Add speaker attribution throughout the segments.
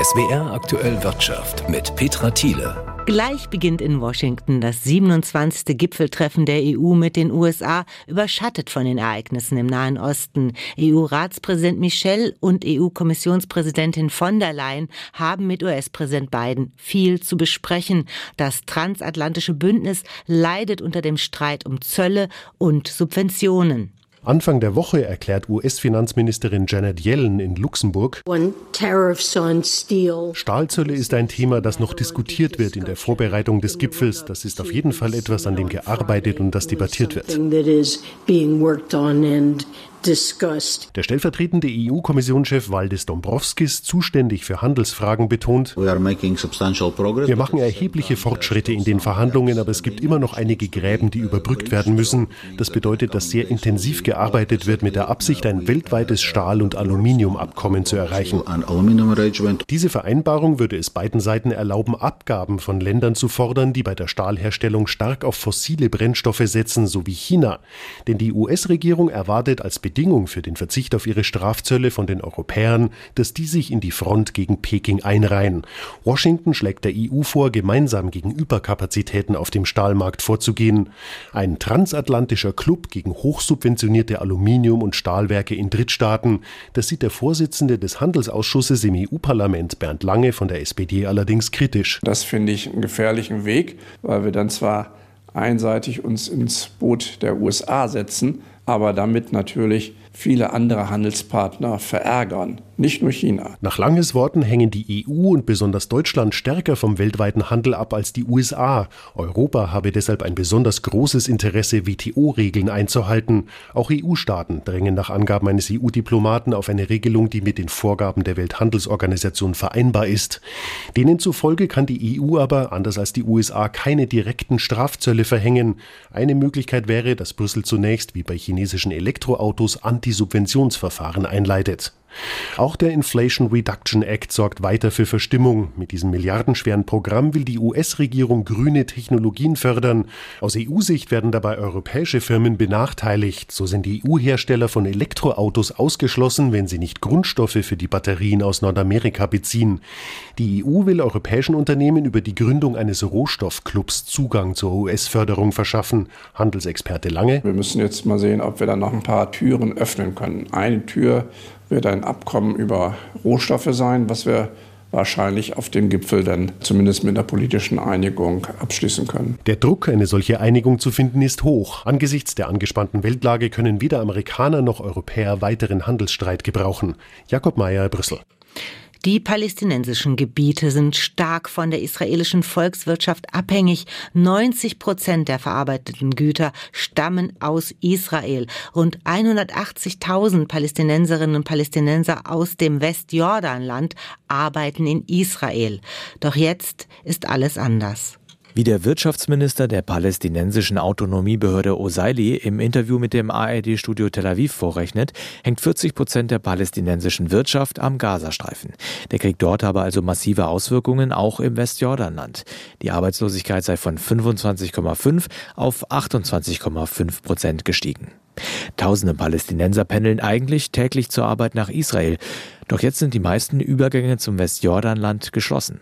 Speaker 1: SWR aktuell Wirtschaft mit Petra Thiele.
Speaker 2: Gleich beginnt in Washington das 27. Gipfeltreffen der EU mit den USA, überschattet von den Ereignissen im Nahen Osten. EU-Ratspräsident Michel und EU-Kommissionspräsidentin von der Leyen haben mit US-Präsident Biden viel zu besprechen. Das transatlantische Bündnis leidet unter dem Streit um Zölle und Subventionen.
Speaker 3: Anfang der Woche erklärt US-Finanzministerin Janet Yellen in Luxemburg, Stahlzölle ist ein Thema, das noch diskutiert wird in der Vorbereitung des Gipfels. Das ist auf jeden Fall etwas, an dem gearbeitet und das debattiert wird. Der stellvertretende EU-Kommissionschef Valdis Dombrovskis, zuständig für Handelsfragen, betont, wir machen erhebliche Fortschritte in den Verhandlungen, aber es gibt immer noch einige Gräben, die überbrückt werden müssen. Das bedeutet, dass sehr intensiv gearbeitet wird mit der Absicht, ein weltweites Stahl- und Aluminiumabkommen zu erreichen. Diese Vereinbarung würde es beiden Seiten erlauben, Abgaben von Ländern zu fordern, die bei der Stahlherstellung stark auf fossile Brennstoffe setzen, so wie China. Denn die US-Regierung erwartet als Bedingung für den Verzicht auf ihre Strafzölle von den Europäern, dass die sich in die Front gegen Peking einreihen. Washington schlägt der EU vor, gemeinsam gegen Überkapazitäten auf dem Stahlmarkt vorzugehen. Ein transatlantischer Club gegen hochsubventionierte Aluminium- und Stahlwerke in Drittstaaten, das sieht der Vorsitzende des Handelsausschusses im EU-Parlament Bernd Lange von der SPD allerdings kritisch.
Speaker 4: Das finde ich einen gefährlichen Weg, weil wir dann zwar einseitig uns ins Boot der USA setzen, aber damit natürlich viele andere Handelspartner verärgern, nicht nur China.
Speaker 3: Nach Langes Worten hängen die EU und besonders Deutschland stärker vom weltweiten Handel ab als die USA. Europa habe deshalb ein besonders großes Interesse, WTO-Regeln einzuhalten. Auch EU-Staaten drängen nach Angaben eines EU-Diplomaten auf eine Regelung, die mit den Vorgaben der Welthandelsorganisation vereinbar ist. Denen zufolge kann die EU aber, anders als die USA, keine direkten Strafzölle verhängen. Eine Möglichkeit wäre, dass Brüssel zunächst, wie bei chinesischen Elektroautos, anti Anti-Subventionsverfahren einleitet. Auch der Inflation Reduction Act sorgt weiter für Verstimmung. Mit diesem milliardenschweren Programm will die US-Regierung grüne Technologien fördern. Aus EU-Sicht werden dabei europäische Firmen benachteiligt. So sind die EU-Hersteller von Elektroautos ausgeschlossen, wenn sie nicht Grundstoffe für die Batterien aus Nordamerika beziehen. Die EU will europäischen Unternehmen über die Gründung eines Rohstoffclubs Zugang zur US-Förderung verschaffen. Handelsexperte Lange.
Speaker 4: Wir müssen jetzt mal sehen, ob wir da noch ein paar Türen öffnen können. Eine Tür wird ein Abkommen über Rohstoffe sein, was wir wahrscheinlich auf dem Gipfel dann zumindest mit einer politischen Einigung abschließen können.
Speaker 3: Der Druck, eine solche Einigung zu finden, ist hoch. Angesichts der angespannten Weltlage können weder Amerikaner noch Europäer weiteren Handelsstreit gebrauchen. Jakob Mayer, Brüssel.
Speaker 2: Die palästinensischen Gebiete sind stark von der israelischen Volkswirtschaft abhängig. 90 Prozent der verarbeiteten Güter stammen aus Israel. Rund 180.000 Palästinenserinnen und Palästinenser aus dem Westjordanland arbeiten in Israel. Doch jetzt ist alles anders.
Speaker 5: Wie der Wirtschaftsminister der palästinensischen Autonomiebehörde Osaili im Interview mit dem ARD-Studio Tel Aviv vorrechnet, hängt 40 Prozent der palästinensischen Wirtschaft am Gazastreifen. Der Krieg dort habe also massive Auswirkungen auch im Westjordanland. Die Arbeitslosigkeit sei von 25,5 auf 28,5 Prozent gestiegen. Tausende Palästinenser pendeln eigentlich täglich zur Arbeit nach Israel. Doch jetzt sind die meisten Übergänge zum Westjordanland geschlossen.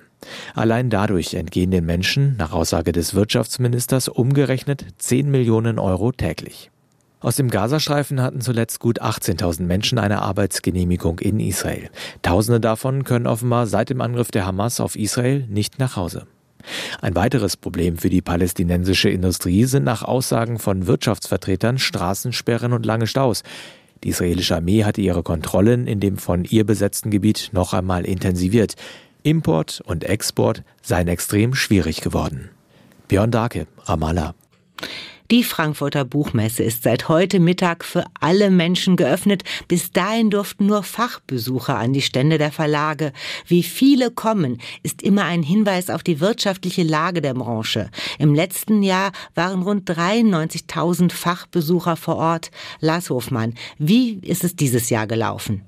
Speaker 5: Allein dadurch entgehen den Menschen, nach Aussage des Wirtschaftsministers, umgerechnet 10 Millionen Euro täglich. Aus dem Gazastreifen hatten zuletzt gut 18.000 Menschen eine Arbeitsgenehmigung in Israel. Tausende davon können offenbar seit dem Angriff der Hamas auf Israel nicht nach Hause. Ein weiteres Problem für die palästinensische Industrie sind nach Aussagen von Wirtschaftsvertretern Straßensperren und lange Staus. Die israelische Armee hatte ihre Kontrollen in dem von ihr besetzten Gebiet noch einmal intensiviert. Import und Export seien extrem schwierig geworden. Björn Darke, Ramallah.
Speaker 2: Die Frankfurter Buchmesse ist seit heute Mittag für alle Menschen geöffnet. Bis dahin durften nur Fachbesucher an die Stände der Verlage. Wie viele kommen, ist immer ein Hinweis auf die wirtschaftliche Lage der Branche. Im letzten Jahr waren rund 93.000 Fachbesucher vor Ort. Lars Hofmann, wie ist es dieses Jahr gelaufen?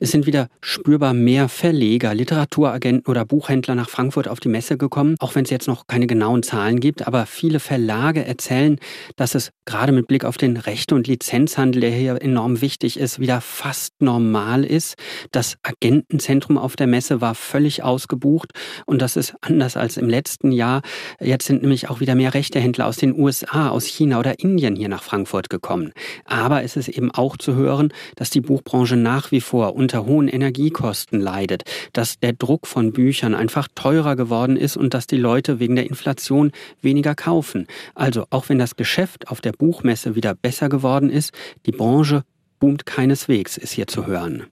Speaker 6: Es sind wieder spürbar mehr Verleger, Literaturagenten oder Buchhändler nach Frankfurt auf die Messe gekommen, auch wenn es jetzt noch keine genauen Zahlen gibt. Aber viele Verlage erzählen, dass es gerade mit Blick auf den Rechte- und Lizenzhandel, der hier enorm wichtig ist, wieder fast normal ist. Das Agentenzentrum auf der Messe war völlig ausgebucht und das ist anders als im letzten Jahr. Jetzt sind nämlich auch wieder mehr Rechtehändler aus den USA, aus China oder Indien hier nach Frankfurt gekommen. Aber es ist eben auch zu hören, dass die Buchbranche nach wie vor unter hohen Energiekosten leidet, dass der Druck von Büchern einfach teurer geworden ist und dass die Leute wegen der Inflation weniger kaufen. Also auch wenn das Geschäft auf der Buchmesse wieder besser geworden ist, die Branche boomt keineswegs, ist hier zu hören.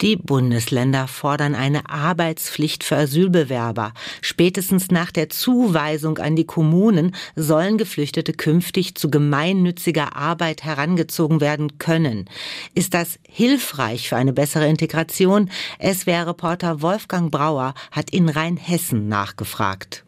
Speaker 2: Die Bundesländer fordern eine Arbeitspflicht für Asylbewerber. Spätestens nach der Zuweisung an die Kommunen sollen Geflüchtete künftig zu gemeinnütziger Arbeit herangezogen werden können. Ist das hilfreich für eine bessere Integration? SWR-Reporter Wolfgang Brauer hat in Rheinhessen nachgefragt.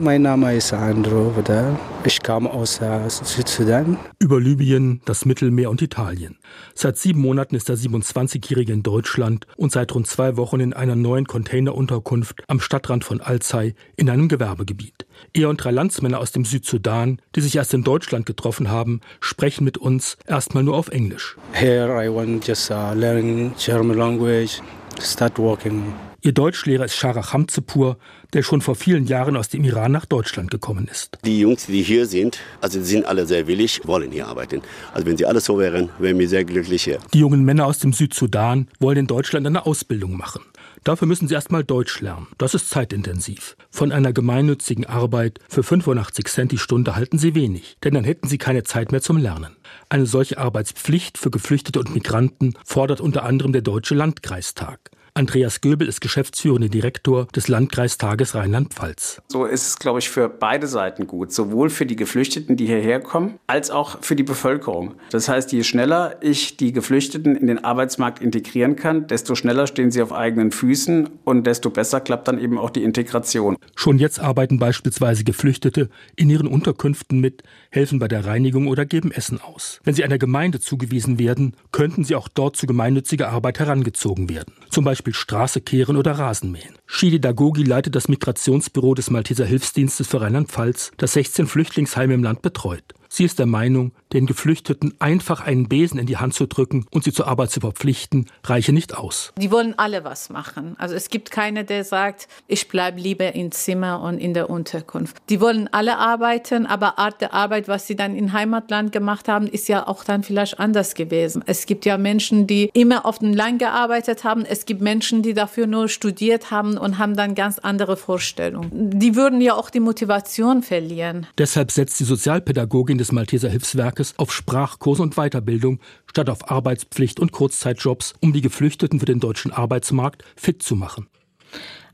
Speaker 7: Mein Name ist Andro Vedal. Ich kam aus Südsudan.
Speaker 8: Über Libyen, das Mittelmeer und Italien. Seit sieben Monaten ist der 27-Jährige in Deutschland und seit rund zwei Wochen in einer neuen Containerunterkunft am Stadtrand von Alzey in einem Gewerbegebiet. Er und drei Landsmänner aus dem Südsudan, die sich erst in Deutschland getroffen haben, sprechen mit uns erstmal nur auf Englisch.
Speaker 7: Here I want just uh, learn German language, start working.
Speaker 8: Ihr Deutschlehrer ist Sharach Hamzepur, der schon vor vielen Jahren aus dem Iran nach Deutschland gekommen ist.
Speaker 9: Die Jungs, die hier sind, also die sind alle sehr willig, wollen hier arbeiten. Also wenn sie alle so wären, wären wir sehr glücklich hier.
Speaker 8: Die jungen Männer aus dem Südsudan wollen in Deutschland eine Ausbildung machen. Dafür müssen sie erstmal Deutsch lernen. Das ist zeitintensiv. Von einer gemeinnützigen Arbeit für 85 Cent die Stunde halten sie wenig, denn dann hätten sie keine Zeit mehr zum Lernen. Eine solche Arbeitspflicht für Geflüchtete und Migranten fordert unter anderem der Deutsche Landkreistag. Andreas Göbel ist geschäftsführender Direktor des Landkreistages Rheinland-Pfalz.
Speaker 10: So ist es, glaube ich, für beide Seiten gut. Sowohl für die Geflüchteten, die hierher kommen, als auch für die Bevölkerung. Das heißt, je schneller ich die Geflüchteten in den Arbeitsmarkt integrieren kann, desto schneller stehen sie auf eigenen Füßen und desto besser klappt dann eben auch die Integration.
Speaker 8: Schon jetzt arbeiten beispielsweise Geflüchtete in ihren Unterkünften mit, helfen bei der Reinigung oder geben Essen aus. Wenn sie einer Gemeinde zugewiesen werden, könnten sie auch dort zu gemeinnütziger Arbeit herangezogen werden. Zum Beispiel Beispiel Straße kehren oder Rasen mähen. Shidi Dagogi leitet das Migrationsbüro des Malteser Hilfsdienstes für Rheinland-Pfalz, das 16 Flüchtlingsheime im Land betreut. Sie ist der Meinung, den Geflüchteten einfach einen Besen in die Hand zu drücken und sie zur Arbeit zu verpflichten, reiche nicht aus.
Speaker 11: Die wollen alle was machen. Also es gibt keine, der sagt, ich bleibe lieber im Zimmer und in der Unterkunft. Die wollen alle arbeiten, aber Art der Arbeit, was sie dann im Heimatland gemacht haben, ist ja auch dann vielleicht anders gewesen. Es gibt ja Menschen, die immer auf dem Land gearbeitet haben. Es gibt Menschen, die dafür nur studiert haben und haben dann ganz andere Vorstellungen. Die würden ja auch die Motivation verlieren.
Speaker 8: Deshalb setzt die Sozialpädagogin des Malteser Hilfswerkes auf Sprachkurse und Weiterbildung statt auf Arbeitspflicht und Kurzzeitjobs, um die Geflüchteten für den deutschen Arbeitsmarkt fit zu machen.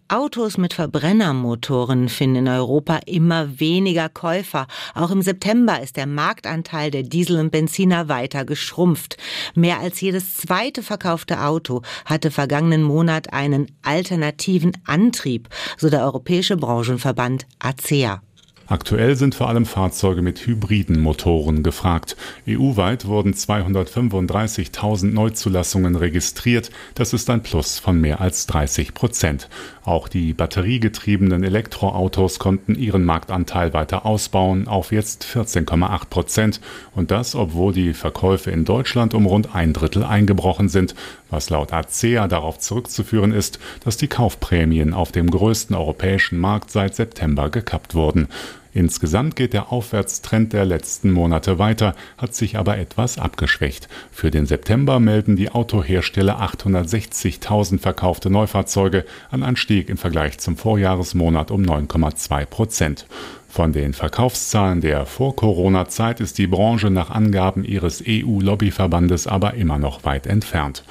Speaker 2: Autos mit Verbrennermotoren finden in Europa immer weniger Käufer. Auch im September ist der Marktanteil der Diesel und Benziner weiter geschrumpft. Mehr als jedes zweite verkaufte Auto hatte vergangenen Monat einen alternativen Antrieb, so der Europäische Branchenverband ACEA.
Speaker 12: Aktuell sind vor allem Fahrzeuge mit hybriden Motoren gefragt. EU-weit wurden 235.000 Neuzulassungen registriert. Das ist ein Plus von mehr als 30 Prozent. Auch die batteriegetriebenen Elektroautos konnten ihren Marktanteil weiter ausbauen auf jetzt 14,8 Prozent. Und das, obwohl die Verkäufe in Deutschland um rund ein Drittel eingebrochen sind, was laut ACEA darauf zurückzuführen ist, dass die Kaufprämien auf dem größten europäischen Markt seit September gekappt wurden. Insgesamt geht der Aufwärtstrend der letzten Monate weiter, hat sich aber etwas abgeschwächt. Für den September melden die Autohersteller 860.000 verkaufte Neufahrzeuge, ein Anstieg im Vergleich zum Vorjahresmonat um 9,2 Prozent. Von den Verkaufszahlen der Vor-Corona-Zeit ist die Branche nach Angaben ihres EU-Lobbyverbandes aber immer noch weit entfernt.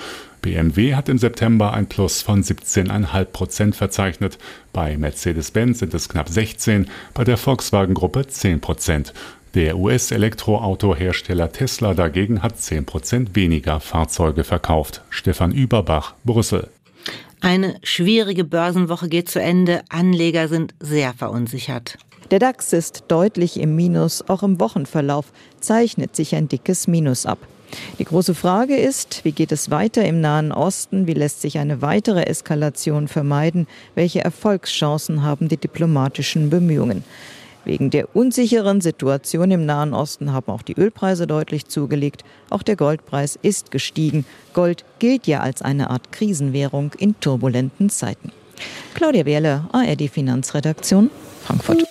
Speaker 12: BMW hat im September ein Plus von 17,5 Prozent verzeichnet. Bei Mercedes-Benz sind es knapp 16, bei der Volkswagen-Gruppe 10 Prozent. Der US-Elektroautohersteller Tesla dagegen hat 10 Prozent weniger Fahrzeuge verkauft. Stefan Überbach, Brüssel.
Speaker 2: Eine schwierige Börsenwoche geht zu Ende. Anleger sind sehr verunsichert.
Speaker 13: Der DAX ist deutlich im Minus. Auch im Wochenverlauf zeichnet sich ein dickes Minus ab. Die große Frage ist, wie geht es weiter im Nahen Osten? Wie lässt sich eine weitere Eskalation vermeiden? Welche Erfolgschancen haben die diplomatischen Bemühungen? Wegen der unsicheren Situation im Nahen Osten haben auch die Ölpreise deutlich zugelegt. Auch der Goldpreis ist gestiegen. Gold gilt ja als eine Art Krisenwährung in turbulenten Zeiten. Claudia Wehrle, ARD Finanzredaktion, Frankfurt.